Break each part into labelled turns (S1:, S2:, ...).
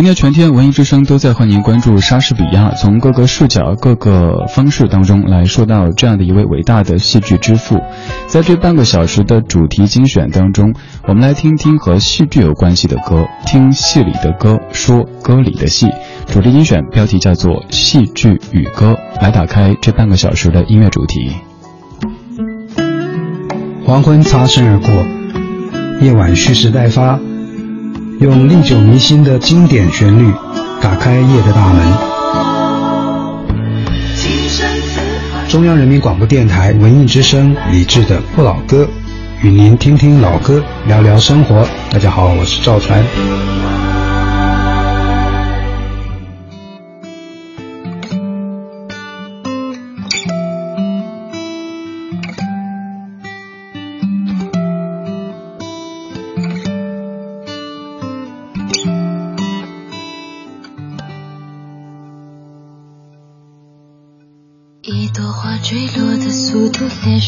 S1: 今天全天文艺之声都在和您关注莎士比亚，从各个视角、各个方式当中来说到这样的一位伟大的戏剧之父。在这半个小时的主题精选当中，我们来听听和戏剧有关系的歌，听戏里的歌，说歌里的戏。主题精选标题叫做《戏剧与歌》，来打开这半个小时的音乐主题。
S2: 黄昏擦身而过，夜晚蓄势待发。用历久弥新的经典旋律打开夜的大门。中央人民广播电台文艺之声李志的不老歌，与您听听老歌，聊聊生活。大家好，我是赵传。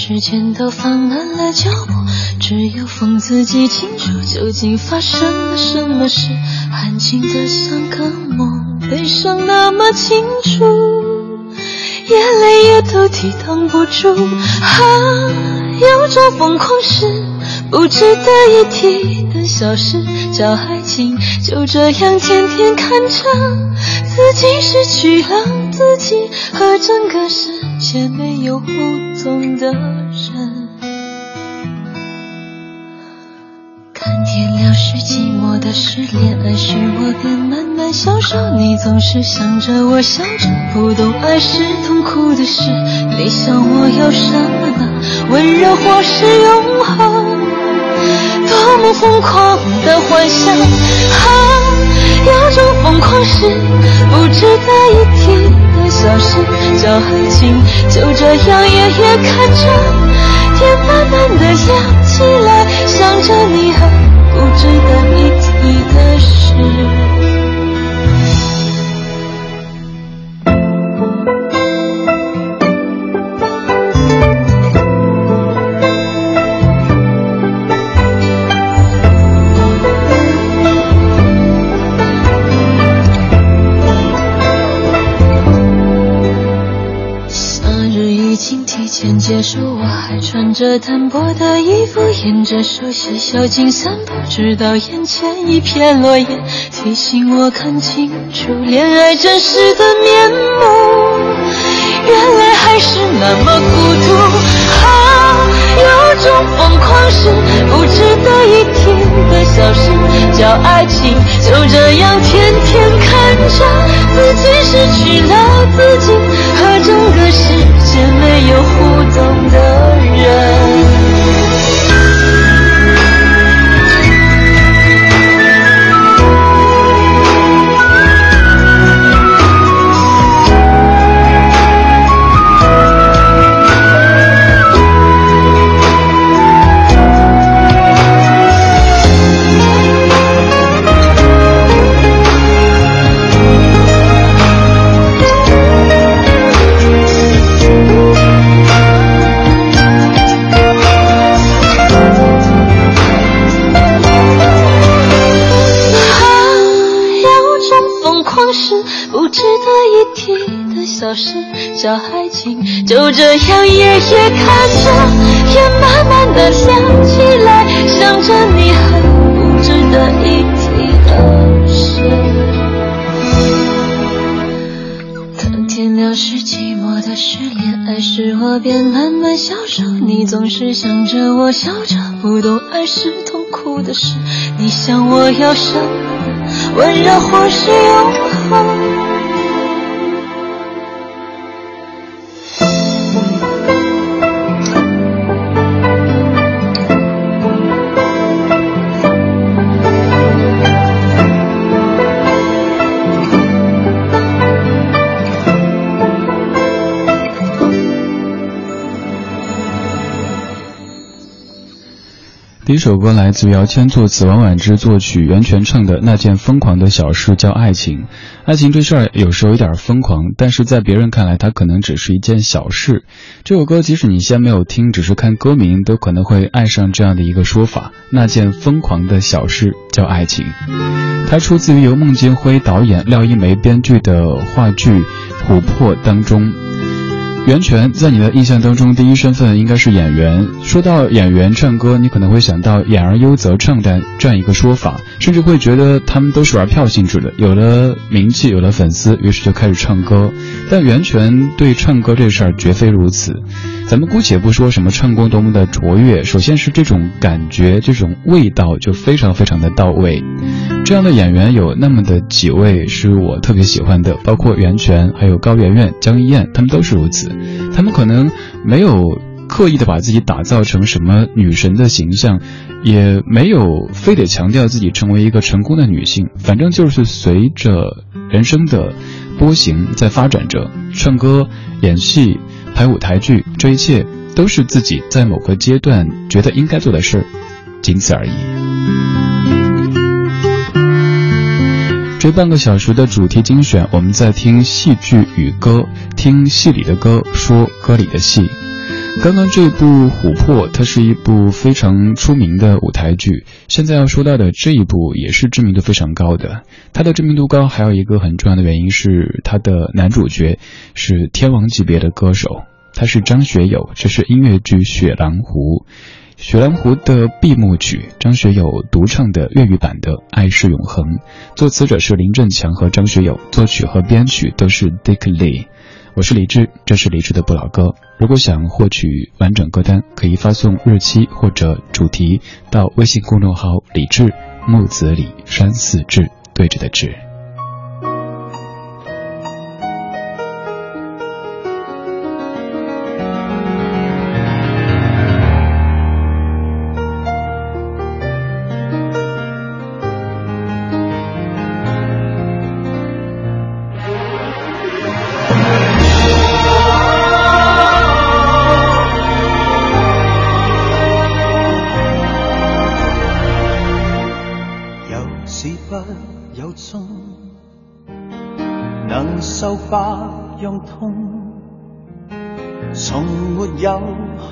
S3: 时间都放慢了脚步，只有风自己清楚，究竟发生了什么事？安静的像个梦，悲伤那么清楚，眼泪也都抵挡不住。啊，有种疯狂是不值得一提的小事，叫爱情，就这样天天看着自己失去了自己和整个世界没有互动的人，看天亮是寂寞的事，恋爱时我便慢慢消瘦。你总是想着我笑着，不懂爱是痛苦的事。你想我有什么呢？温柔或是永恒？多么疯狂的幻想！啊，有种疯狂是不值得一提。小事叫爱情，就这样夜夜看着天慢慢的亮起来，想着你和不值得一提的事。着单薄的衣服，沿着熟悉小径散步，直到眼前一片落叶，提醒我看清楚恋爱真实的面目。原来还是那么孤独，啊，有种疯狂是不值得一提的小事，叫爱情，就这样天天看着自己失去了自己爱情就这样夜夜看着，也慢慢的亮起来，想着你很不值得一提的事。当天亮是寂寞的事，恋爱时我便慢慢消瘦。你总是想着我笑着，不懂爱是痛苦的事。你想我要什么？温柔或是永恒？
S1: 一首歌来自姚谦作词，王菀之作曲，袁泉唱的那件疯狂的小事叫爱情。爱情这事儿有时候有点疯狂，但是在别人看来，它可能只是一件小事。这首歌即使你先没有听，只是看歌名，都可能会爱上这样的一个说法：那件疯狂的小事叫爱情。它出自于由孟京辉导演、廖一梅编剧的话剧《琥珀》当中。袁泉在你的印象当中，第一身份应该是演员。说到演员唱歌，你可能会想到“演而优则唱”的这样一个说法，甚至会觉得他们都是玩票性质的，有了名气，有了粉丝，于是就开始唱歌。但袁泉对唱歌这事儿绝非如此。咱们姑且不说什么唱功多么的卓越，首先是这种感觉，这种味道就非常非常的到位。这样的演员有那么的几位是我特别喜欢的，包括袁泉，还有高圆圆、江一燕，他们都是如此。他们可能没有刻意的把自己打造成什么女神的形象，也没有非得强调自己成为一个成功的女性，反正就是随着人生的波形在发展着，唱歌、演戏、拍舞台剧，这一切都是自己在某个阶段觉得应该做的事，仅此而已。这半个小时的主题精选，我们在听戏剧与歌，听戏里的歌，说歌里的戏。刚刚这部《琥珀》，它是一部非常出名的舞台剧。现在要说到的这一部，也是知名度非常高的。它的知名度高，还有一个很重要的原因是，它的男主角是天王级别的歌手，他是张学友。这是音乐剧《雪狼湖》。《雪狼湖》的闭幕曲，张学友独唱的粤语版的《爱是永恒》，作词者是林振强和张学友，作曲和编曲都是 Dick Lee。我是李志，这是李志的不老歌。如果想获取完整歌单，可以发送日期或者主题到微信公众号“李志木子李山寺志”，对着的志。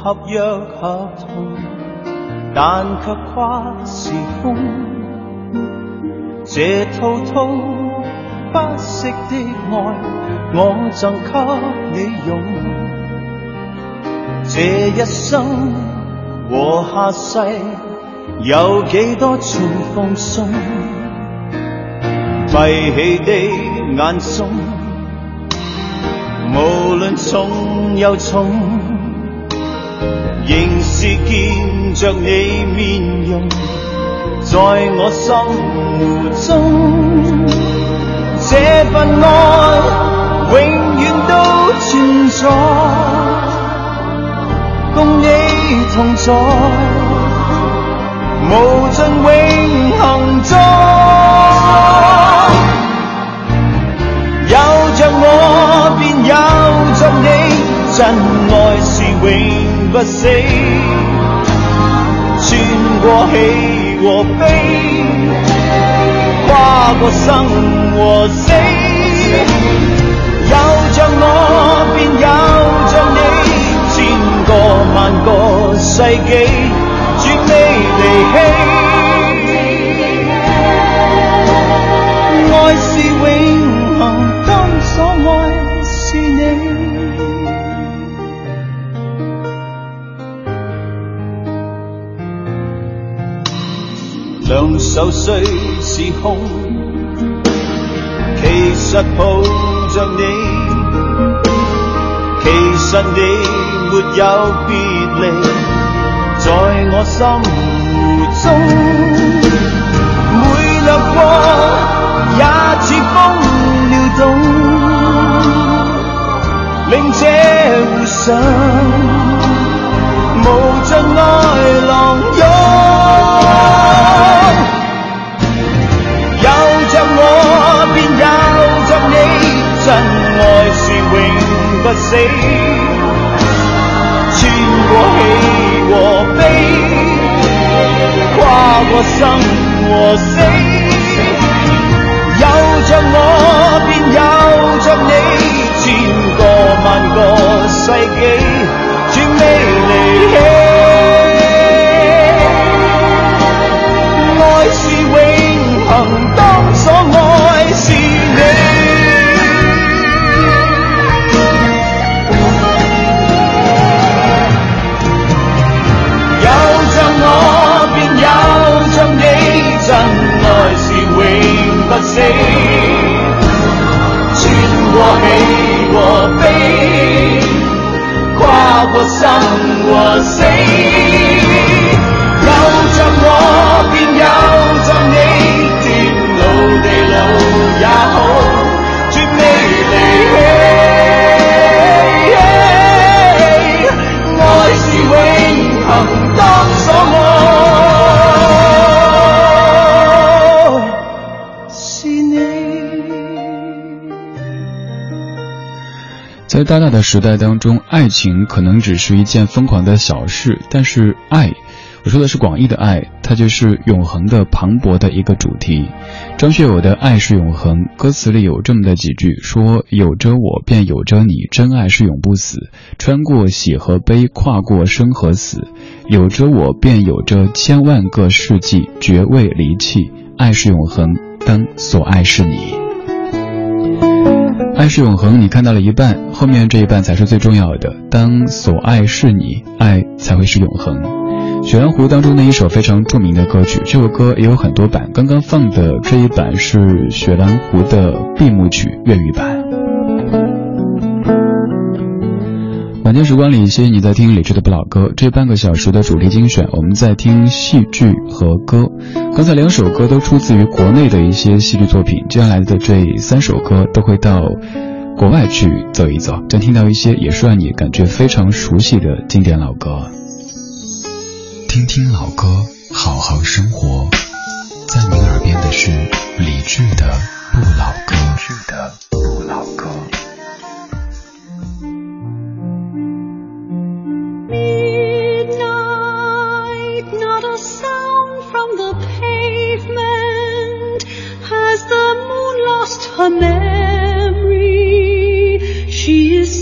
S4: 合约合同，但却跨时空。这滔滔不息的爱，我赠给你用。这一生和下世，有几多次放松？闭起的眼中，无论重又重。仍是见着你面容，在我心湖中，这份爱永远都存在，共你同在，无尽永恒中，有着我便有着你，真爱是永。不死，穿过喜和悲，跨过生和死。有着我，便有着你，千个万个世纪，绝未离弃。爱是两手虽是空，其实抱着你，其实你没有别离，在我心中，每掠过也似风撩动，令这湖上无尽爱浪不死，穿过喜和悲，跨过生和死。有着我，便有着你，千個萬個世纪，转未离弃。
S1: 在大大的时代当中，爱情可能只是一件疯狂的小事，但是爱，我说的是广义的爱，它就是永恒的、磅礴的一个主题。张学友的《爱是永恒》歌词里有这么的几句，说：“有着我，便有着你，真爱是永不死。穿过喜和悲，跨过生和死，有着我，便有着千万个世纪，绝未离弃。爱是永恒，当所爱是你。”爱是永恒，你看到了一半，后面这一半才是最重要的。当所爱是你，爱才会是永恒。雪兰湖当中的一首非常著名的歌曲，这首歌也有很多版，刚刚放的这一版是雪兰湖的闭幕曲粤语版。晚间时光里，谢谢你在听李志的不老歌。这半个小时的主题精选，我们在听戏剧和歌。刚才两首歌都出自于国内的一些戏剧作品，接下来的这三首歌都会到国外去走一走，将听到一些也是让你感觉非常熟悉的经典老歌。听听老歌，好好生活。在您耳边的是李志的不老歌。志的不老歌。
S5: Her memory. She is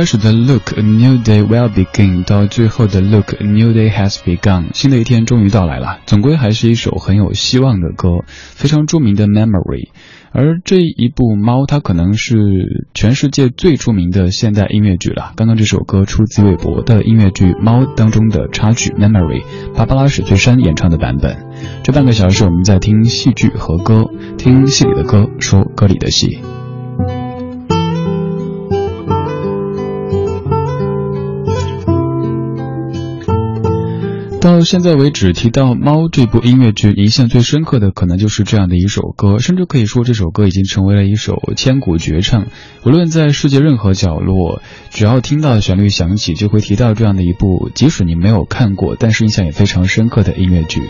S5: 开始的 Look a new day will begin 到最后的 Look a new day has begun，新的一天终于到来了。总归还是一首很有希望的歌，非常著名的 Memory。而这一部《猫》，它可能是全世界最著名的现代音乐剧了。刚刚这首歌出自韦伯的音乐剧《猫》当中的插曲《Memory》，芭芭拉史翠珊演唱的版本。这半个小时我们在听戏剧和歌，听戏里的歌，说歌里的戏。到现在为止，提到《猫》这部音乐剧，印象最深刻的可能就是这样的一首歌，甚至可以说这首歌已经成为了一首千古绝唱。无论在世界任何角落，只要听到旋律响起，就会提到这样的一部，即使你没有看过，但是印象也非常深刻的音乐剧。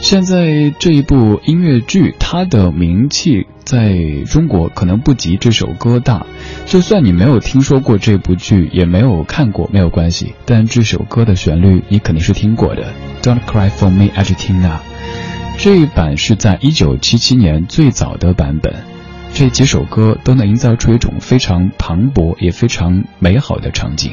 S5: 现在这一部音乐剧，它的名气在中国可能不及这首歌大。就算你没有听说过这部剧，也没有看过，没有关系。但这首歌的旋律你肯定是听过的。Don't cry for me, Argentina。这一版是在一九七七年最早的版本。这几首歌都能营造出一种非常磅礴也非常美好的场景。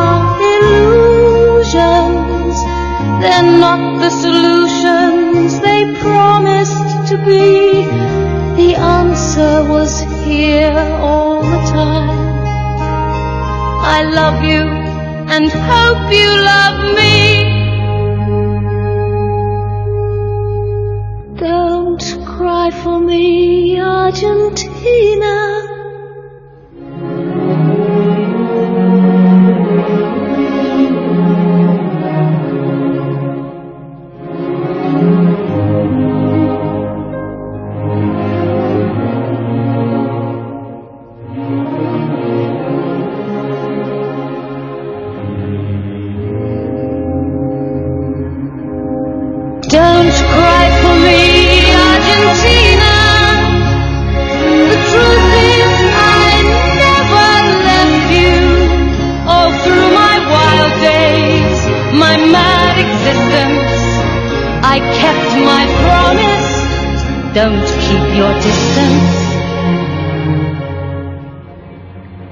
S6: They're not the solutions they promised to be. The answer was here all the time. I love you and hope you love me. Don't cry for me, Argentina. Don't
S5: keep your distance.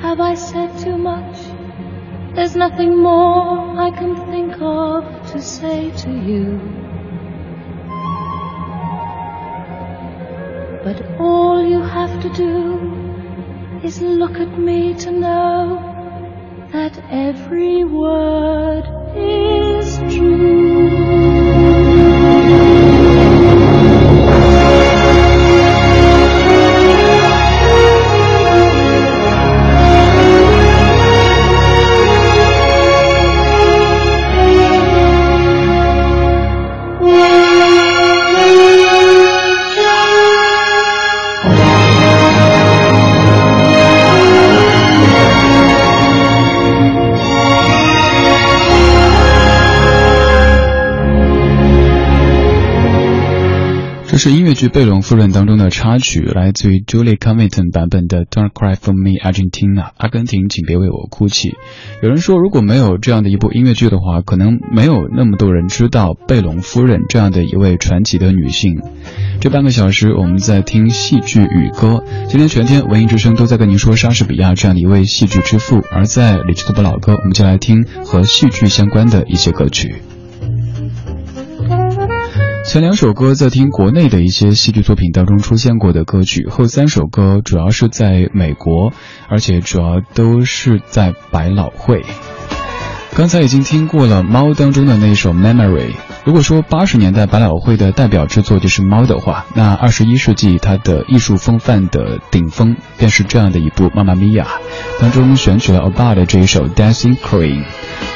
S5: Have I said too much? There's nothing more I can think of to say to you. But all you have to do is look at me to know that every word is true.
S1: 是音乐剧《贝隆夫人》当中的插曲，来自于 Julie Covington 版本的《Don't Cry for Me, Argentina》。阿根廷，请别为我哭泣。有人说，如果没有这样的一部音乐剧的话，可能没有那么多人知道贝隆夫人这样的一位传奇的女性。这半个小时，我们在听戏剧与歌。今天全天文艺之声都在跟您说莎士比亚这样的一位戏剧之父。而在李奇的不老歌，我们就来听和戏剧相关的一些歌曲。前两首歌在听国内的一些戏剧作品当中出现过的歌曲，后三首歌主要是在美国，而且主要都是在百老汇。刚才已经听过了《猫》当中的那首《Memory》。如果说八十年代百老汇的代表之作就是《猫》的话，那二十一世纪它的艺术风范的顶峰便是这样的一部《妈妈咪呀》，当中选取了 Abba 的这一首《Dancing Queen》。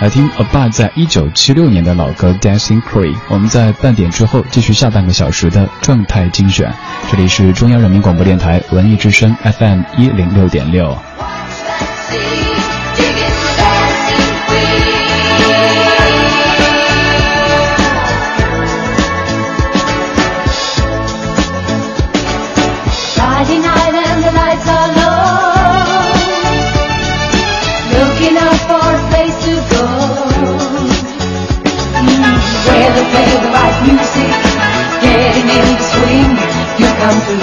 S1: 来听 Abba 在一九七六年的老歌《Dancing Queen》。我们在半点之后继续下半个小时的状态精选。这里是中央人民广播电台文艺之声 FM 一零六点六。
S5: Friday night and the lights are low. Looking out for a place to go. Mm, Where they play the right music. Getting in the swing. You come to